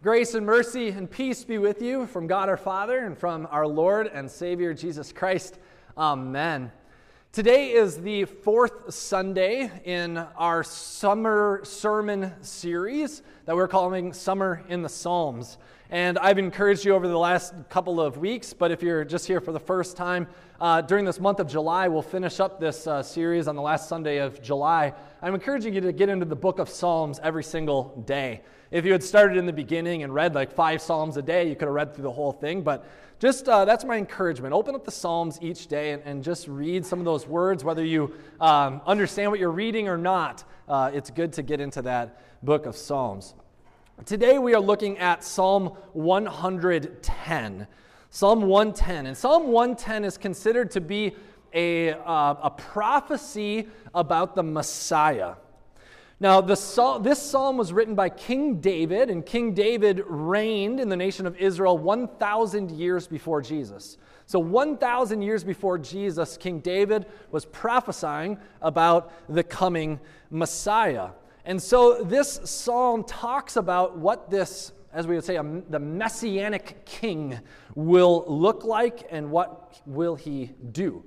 Grace and mercy and peace be with you from God our Father and from our Lord and Savior Jesus Christ. Amen. Today is the fourth Sunday in our summer sermon series that we're calling Summer in the Psalms. And I've encouraged you over the last couple of weeks, but if you're just here for the first time, uh, during this month of July, we'll finish up this uh, series on the last Sunday of July. I'm encouraging you to get into the book of Psalms every single day. If you had started in the beginning and read like five Psalms a day, you could have read through the whole thing. But just uh, that's my encouragement. Open up the Psalms each day and, and just read some of those words, whether you um, understand what you're reading or not. Uh, it's good to get into that book of Psalms. Today we are looking at Psalm 110. Psalm 110. And Psalm 110 is considered to be a, uh, a prophecy about the Messiah. Now, the, this psalm was written by King David, and King David reigned in the nation of Israel 1,000 years before Jesus. So, 1,000 years before Jesus, King David was prophesying about the coming Messiah. And so, this psalm talks about what this, as we would say, the messianic king will look like and what will he do.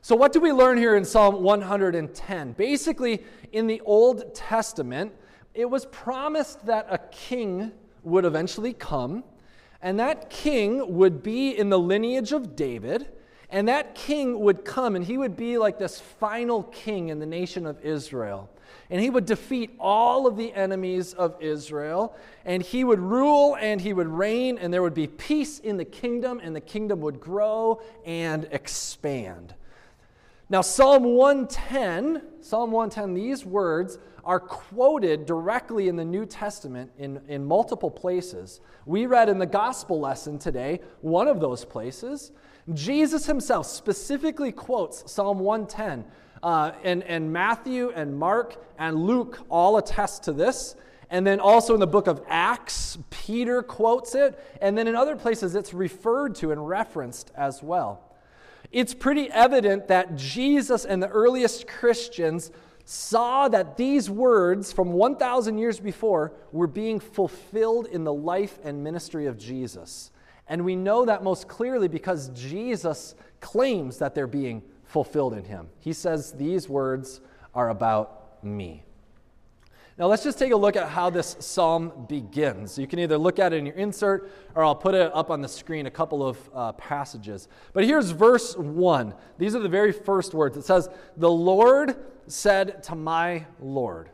So, what do we learn here in Psalm 110? Basically, in the Old Testament, it was promised that a king would eventually come, and that king would be in the lineage of David, and that king would come, and he would be like this final king in the nation of Israel. And he would defeat all of the enemies of Israel, and he would rule and he would reign, and there would be peace in the kingdom, and the kingdom would grow and expand. Now, Psalm 110, Psalm 110, these words are quoted directly in the New Testament in, in multiple places. We read in the gospel lesson today one of those places. Jesus himself specifically quotes Psalm 110. Uh, and, and Matthew and Mark and Luke all attest to this. And then also in the book of Acts, Peter quotes it. And then in other places, it's referred to and referenced as well. It's pretty evident that Jesus and the earliest Christians saw that these words from 1,000 years before were being fulfilled in the life and ministry of Jesus. And we know that most clearly because Jesus claims that they're being fulfilled in him. He says, These words are about me. Now, let's just take a look at how this psalm begins. You can either look at it in your insert or I'll put it up on the screen, a couple of uh, passages. But here's verse 1. These are the very first words. It says, The Lord said to my Lord.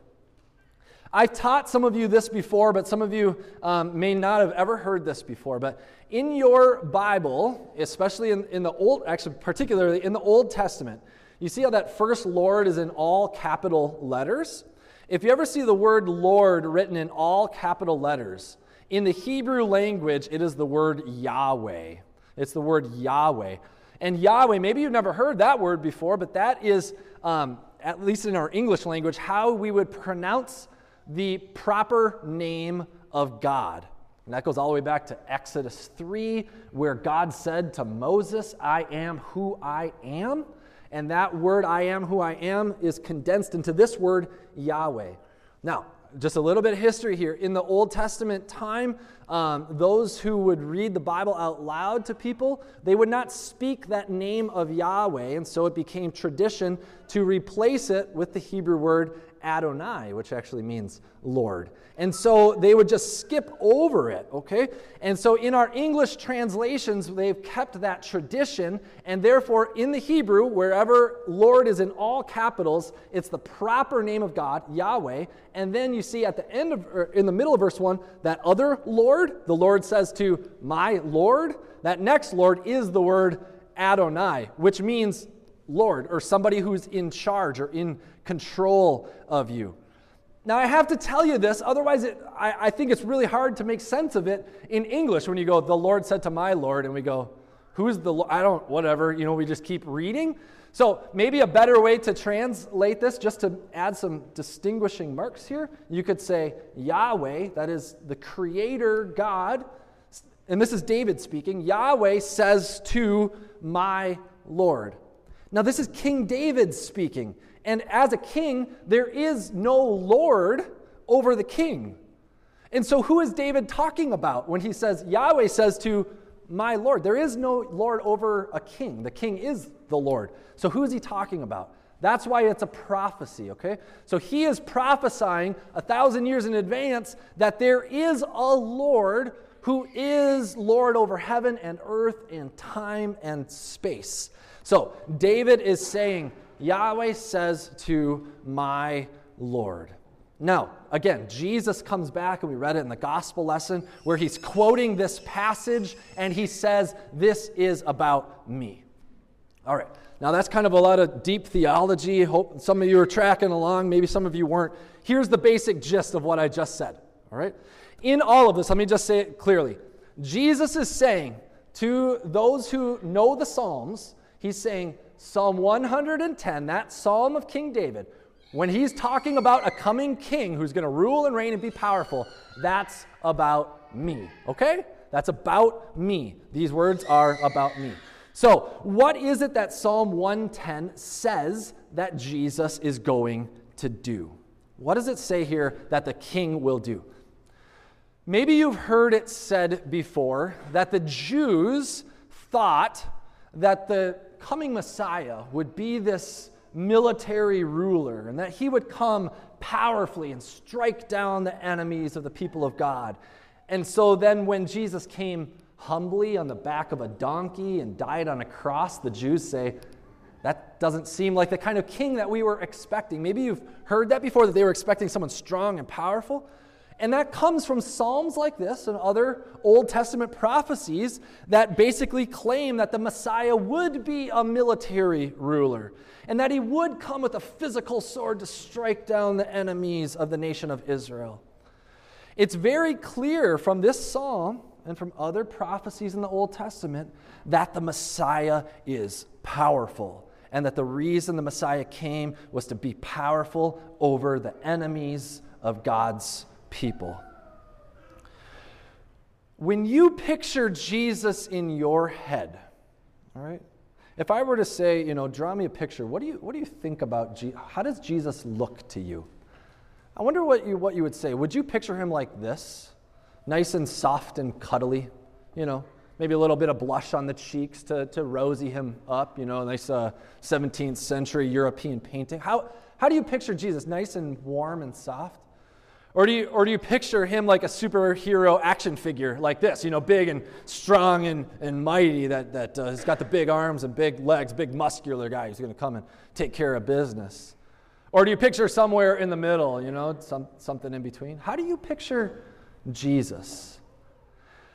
I've taught some of you this before, but some of you um, may not have ever heard this before. But in your Bible, especially in, in the Old, actually, particularly in the Old Testament, you see how that first Lord is in all capital letters? If you ever see the word Lord written in all capital letters, in the Hebrew language, it is the word Yahweh. It's the word Yahweh. And Yahweh, maybe you've never heard that word before, but that is, um, at least in our English language, how we would pronounce the proper name of God. And that goes all the way back to Exodus 3, where God said to Moses, I am who I am. And that word, I am who I am, is condensed into this word, Yahweh. Now, just a little bit of history here. In the Old Testament time, um, those who would read the Bible out loud to people, they would not speak that name of Yahweh, and so it became tradition to replace it with the Hebrew word Adonai, which actually means Lord. And so they would just skip over it, okay? And so in our English translations, they've kept that tradition, and therefore in the Hebrew, wherever Lord is in all capitals, it's the proper name of God, Yahweh. And then you see at the end of, er, in the middle of verse 1, that other Lord, the Lord says to my Lord, that next Lord is the word Adonai, which means Lord or somebody who's in charge or in control of you. Now, I have to tell you this, otherwise, it, I, I think it's really hard to make sense of it in English when you go, The Lord said to my Lord, and we go, Who's the Lord? I don't, whatever, you know, we just keep reading. So, maybe a better way to translate this, just to add some distinguishing marks here, you could say Yahweh, that is the Creator God, and this is David speaking, Yahweh says to my Lord. Now, this is King David speaking. And as a king, there is no Lord over the king. And so, who is David talking about when he says, Yahweh says to my Lord? There is no Lord over a king. The king is the Lord. So, who is he talking about? That's why it's a prophecy, okay? So he is prophesying a thousand years in advance that there is a Lord who is Lord over heaven and earth and time and space. So David is saying, Yahweh says to my Lord. Now, again, Jesus comes back, and we read it in the gospel lesson, where he's quoting this passage and he says, This is about me. All right, now that's kind of a lot of deep theology. Hope some of you are tracking along, maybe some of you weren't. Here's the basic gist of what I just said. All right, in all of this, let me just say it clearly Jesus is saying to those who know the Psalms, he's saying, Psalm 110, that Psalm of King David, when he's talking about a coming king who's going to rule and reign and be powerful, that's about me. Okay? That's about me. These words are about me. So, what is it that Psalm 110 says that Jesus is going to do? What does it say here that the king will do? Maybe you've heard it said before that the Jews thought that the coming Messiah would be this military ruler and that he would come powerfully and strike down the enemies of the people of God. And so then, when Jesus came humbly on the back of a donkey and died on a cross, the Jews say, that doesn't seem like the kind of king that we were expecting. Maybe you've heard that before, that they were expecting someone strong and powerful. And that comes from Psalms like this and other Old Testament prophecies that basically claim that the Messiah would be a military ruler and that he would come with a physical sword to strike down the enemies of the nation of Israel. It's very clear from this psalm and from other prophecies in the Old Testament that the Messiah is powerful and that the reason the Messiah came was to be powerful over the enemies of God's people. When you picture Jesus in your head, all right, if I were to say, you know, draw me a picture, what do you, what do you think about Jesus? How does Jesus look to you? I wonder what you, what you would say. Would you picture him like this? Nice and soft and cuddly, you know, maybe a little bit of blush on the cheeks to, to rosy him up, you know, nice uh, 17th century European painting. How, how do you picture Jesus? Nice and warm and soft? Or do, you, or do you picture him like a superhero action figure like this, you know, big and strong and, and mighty, that, that uh, has got the big arms and big legs, big muscular guy who's going to come and take care of business? Or do you picture somewhere in the middle, you know, some, something in between? How do you picture Jesus?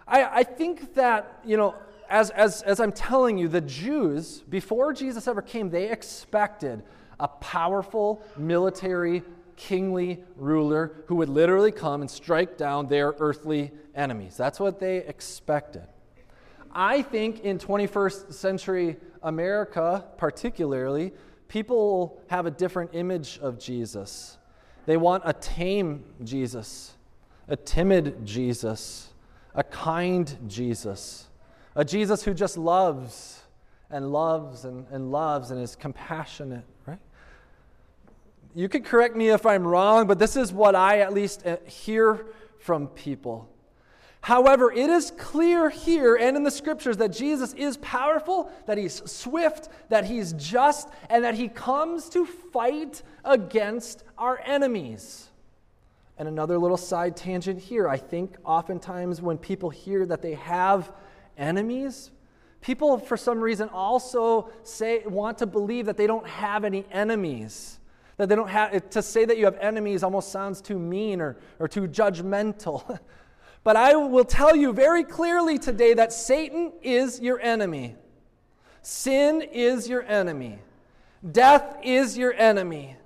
I, I think that, you know, as, as, as I'm telling you, the Jews, before Jesus ever came, they expected a powerful military kingly ruler who would literally come and strike down their earthly enemies. That's what they expected. I think in 21st century America, particularly, people have a different image of Jesus. They want a tame Jesus, a timid Jesus, a kind Jesus, a Jesus who just loves and loves and, and loves and is compassionate, right? You could correct me if I'm wrong, but this is what I at least uh, hear from people. However, it is clear here and in the scriptures that Jesus is powerful, that he's swift, that he's just, and that he comes to fight against our enemies. And another little side tangent here I think oftentimes when people hear that they have enemies, people for some reason also say want to believe that they don't have any enemies that they don't have, to say that you have enemies almost sounds too mean or, or too judgmental. but I will tell you very clearly today that Satan is your enemy. Sin is your enemy. Death is your enemy.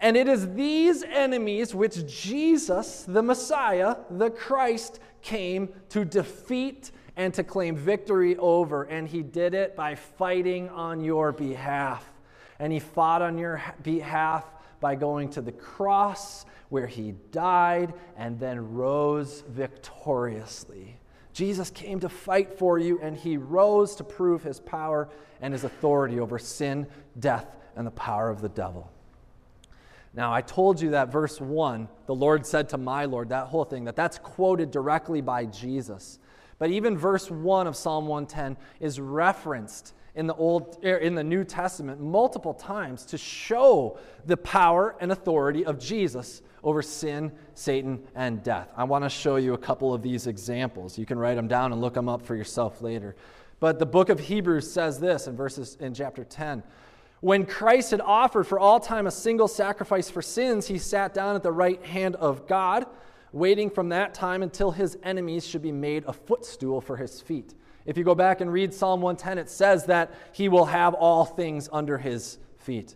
And it is these enemies which Jesus, the Messiah, the Christ, came to defeat and to claim victory over. And he did it by fighting on your behalf. And he fought on your behalf by going to the cross where he died and then rose victoriously. Jesus came to fight for you, and he rose to prove his power and his authority over sin, death, and the power of the devil. Now, I told you that verse 1, the Lord said to my Lord, that whole thing, that that's quoted directly by Jesus. But even verse 1 of Psalm 110 is referenced in the Old er, in the New Testament multiple times to show the power and authority of Jesus over sin, Satan, and death. I want to show you a couple of these examples. You can write them down and look them up for yourself later. But the book of Hebrews says this in verses in chapter 10. When Christ had offered for all time a single sacrifice for sins, he sat down at the right hand of God, waiting from that time until his enemies should be made a footstool for his feet. If you go back and read Psalm 110, it says that he will have all things under his feet.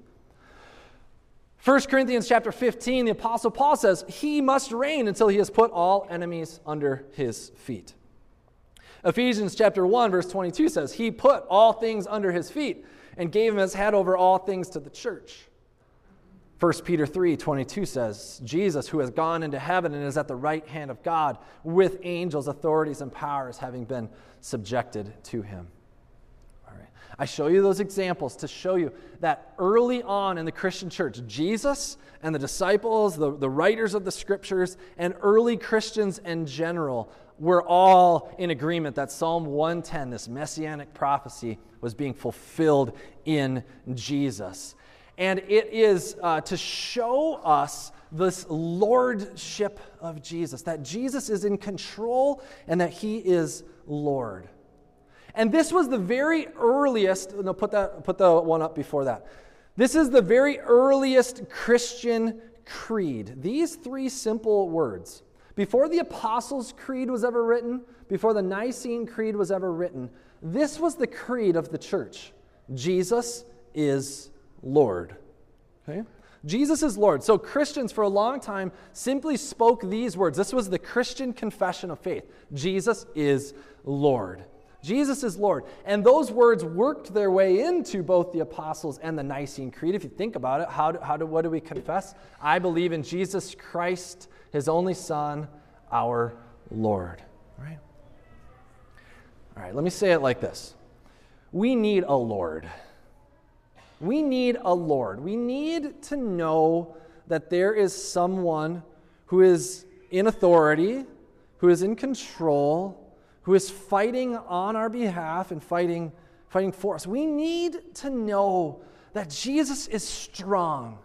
1 Corinthians chapter 15, the apostle Paul says, "He must reign until he has put all enemies under his feet." Ephesians chapter 1 verse 22 says, "He put all things under his feet." and gave him his head over all things to the church. 1 Peter 3 22 says, Jesus, who has gone into heaven and is at the right hand of God, with angels, authorities, and powers having been subjected to him. All right. I show you those examples to show you that early on in the Christian church, Jesus and the disciples, the, the writers of the scriptures, and early Christians in general were all in agreement that Psalm 110, this messianic prophecy, was being fulfilled in Jesus. And it is uh, to show us this lordship of Jesus, that Jesus is in control and that he is Lord. And this was the very earliest, no, put, that, put the one up before that. This is the very earliest Christian creed. These three simple words. Before the Apostles' Creed was ever written, before the Nicene Creed was ever written, this was the creed of the church Jesus is Lord. Okay? Jesus is Lord. So Christians for a long time simply spoke these words. This was the Christian confession of faith Jesus is Lord. Jesus is Lord. And those words worked their way into both the apostles and the Nicene Creed. If you think about it, how do, how do, what do we confess? I believe in Jesus Christ, his only Son, our Lord. Right? All right, let me say it like this We need a Lord. We need a Lord. We need to know that there is someone who is in authority, who is in control, who is fighting on our behalf and fighting, fighting for us. We need to know that Jesus is strong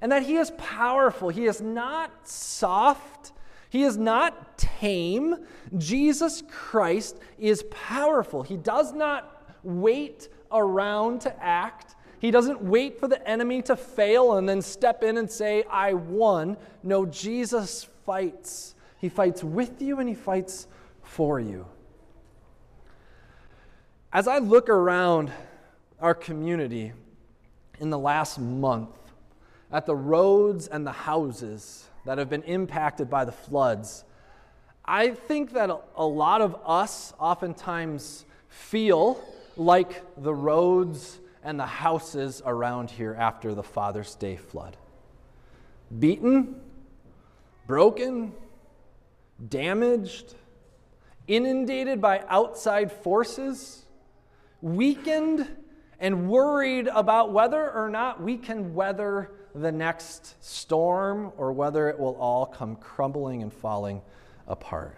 and that he is powerful. He is not soft he is not tame. Jesus Christ is powerful. He does not wait around to act. He doesn't wait for the enemy to fail and then step in and say, I won. No, Jesus fights. He fights with you and he fights for you. As I look around our community in the last month at the roads and the houses, that have been impacted by the floods, I think that a lot of us oftentimes feel like the roads and the houses around here after the Father's Day flood. Beaten, broken, damaged, inundated by outside forces, weakened, and worried about whether or not we can weather the next storm or whether it will all come crumbling and falling apart.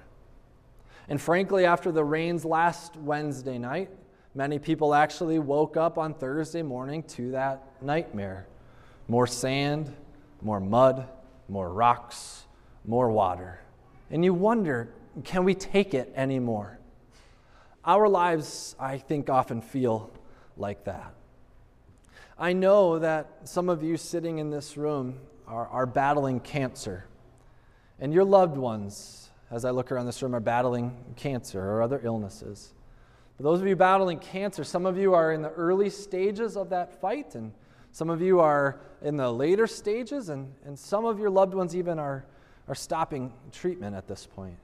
And frankly, after the rains last Wednesday night, many people actually woke up on Thursday morning to that nightmare more sand, more mud, more rocks, more water. And you wonder can we take it anymore? Our lives, I think, often feel like that. I know that some of you sitting in this room are, are battling cancer, and your loved ones, as I look around this room, are battling cancer or other illnesses. For those of you battling cancer, some of you are in the early stages of that fight, and some of you are in the later stages, and, and some of your loved ones even are, are stopping treatment at this point.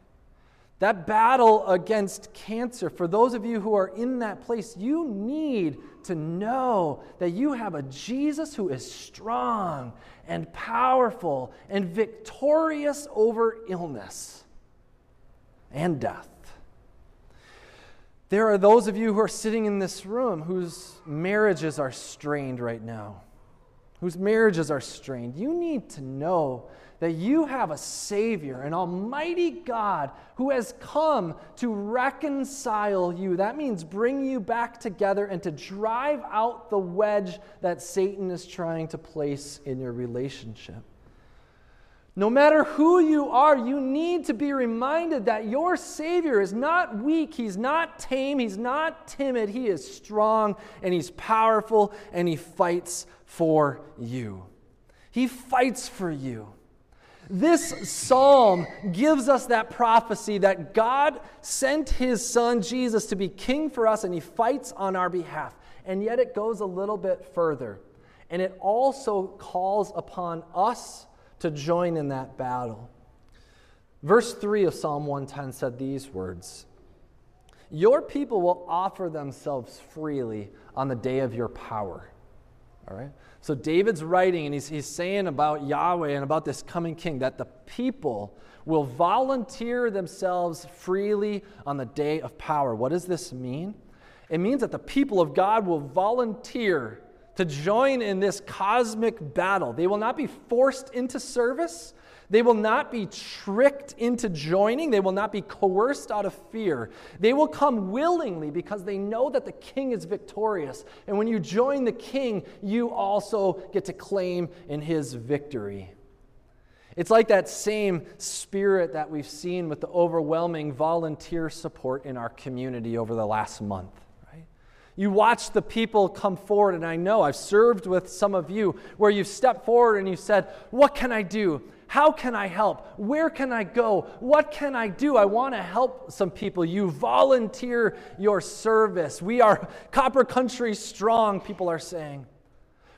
That battle against cancer, for those of you who are in that place, you need to know that you have a Jesus who is strong and powerful and victorious over illness and death. There are those of you who are sitting in this room whose marriages are strained right now, whose marriages are strained, you need to know that you have a Savior, an Almighty God, who has come to reconcile you. That means bring you back together and to drive out the wedge that Satan is trying to place in your relationship. No matter who you are, you need to be reminded that your Savior is not weak, He's not tame, He's not timid. He is strong and He's powerful and He fights for you. He fights for you. This psalm gives us that prophecy that God sent his son Jesus to be king for us and he fights on our behalf. And yet it goes a little bit further. And it also calls upon us to join in that battle. Verse 3 of Psalm 110 said these words Your people will offer themselves freely on the day of your power. All right? So David's writing and he's, he's saying about Yahweh and about this coming king that the people will volunteer themselves freely on the day of power. What does this mean? It means that the people of God will volunteer to join in this cosmic battle. They will not be forced into service. They will not be tricked into joining. They will not be coerced out of fear. They will come willingly because they know that the king is victorious. And when you join the king, you also get to claim in his victory. It's like that same spirit that we've seen with the overwhelming volunteer support in our community over the last month. You watch the people come forward, and I know I've served with some of you where you've stepped forward and you said, What can I do? How can I help? Where can I go? What can I do? I want to help some people. You volunteer your service. We are Copper Country strong, people are saying.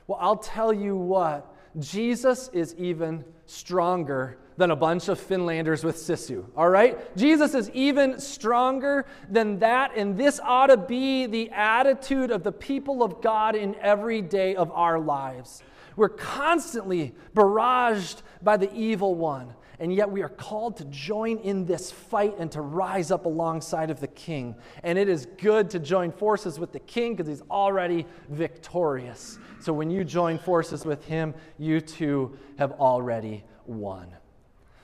Well, I'll tell you what, Jesus is even stronger than a bunch of Finlanders with Sisu. All right? Jesus is even stronger than that, and this ought to be the attitude of the people of God in every day of our lives. We're constantly barraged by the evil one, and yet we are called to join in this fight and to rise up alongside of the king. And it is good to join forces with the king because he's already victorious. So when you join forces with him, you too have already won.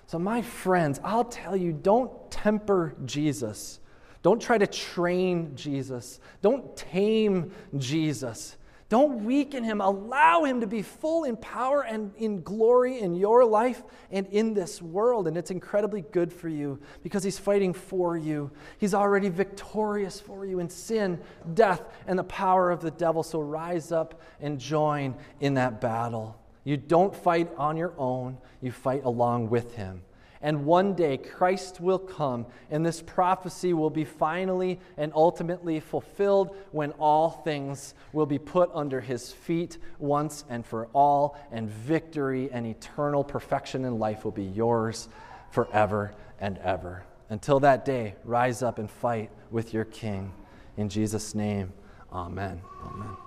So, my friends, I'll tell you don't temper Jesus. Don't try to train Jesus. Don't tame Jesus. Don't weaken him. Allow him to be full in power and in glory in your life and in this world. And it's incredibly good for you because he's fighting for you. He's already victorious for you in sin, death, and the power of the devil. So rise up and join in that battle. You don't fight on your own, you fight along with him. And one day Christ will come, and this prophecy will be finally and ultimately fulfilled when all things will be put under his feet once and for all, and victory and eternal perfection in life will be yours forever and ever. Until that day, rise up and fight with your King. In Jesus' name, amen. Amen.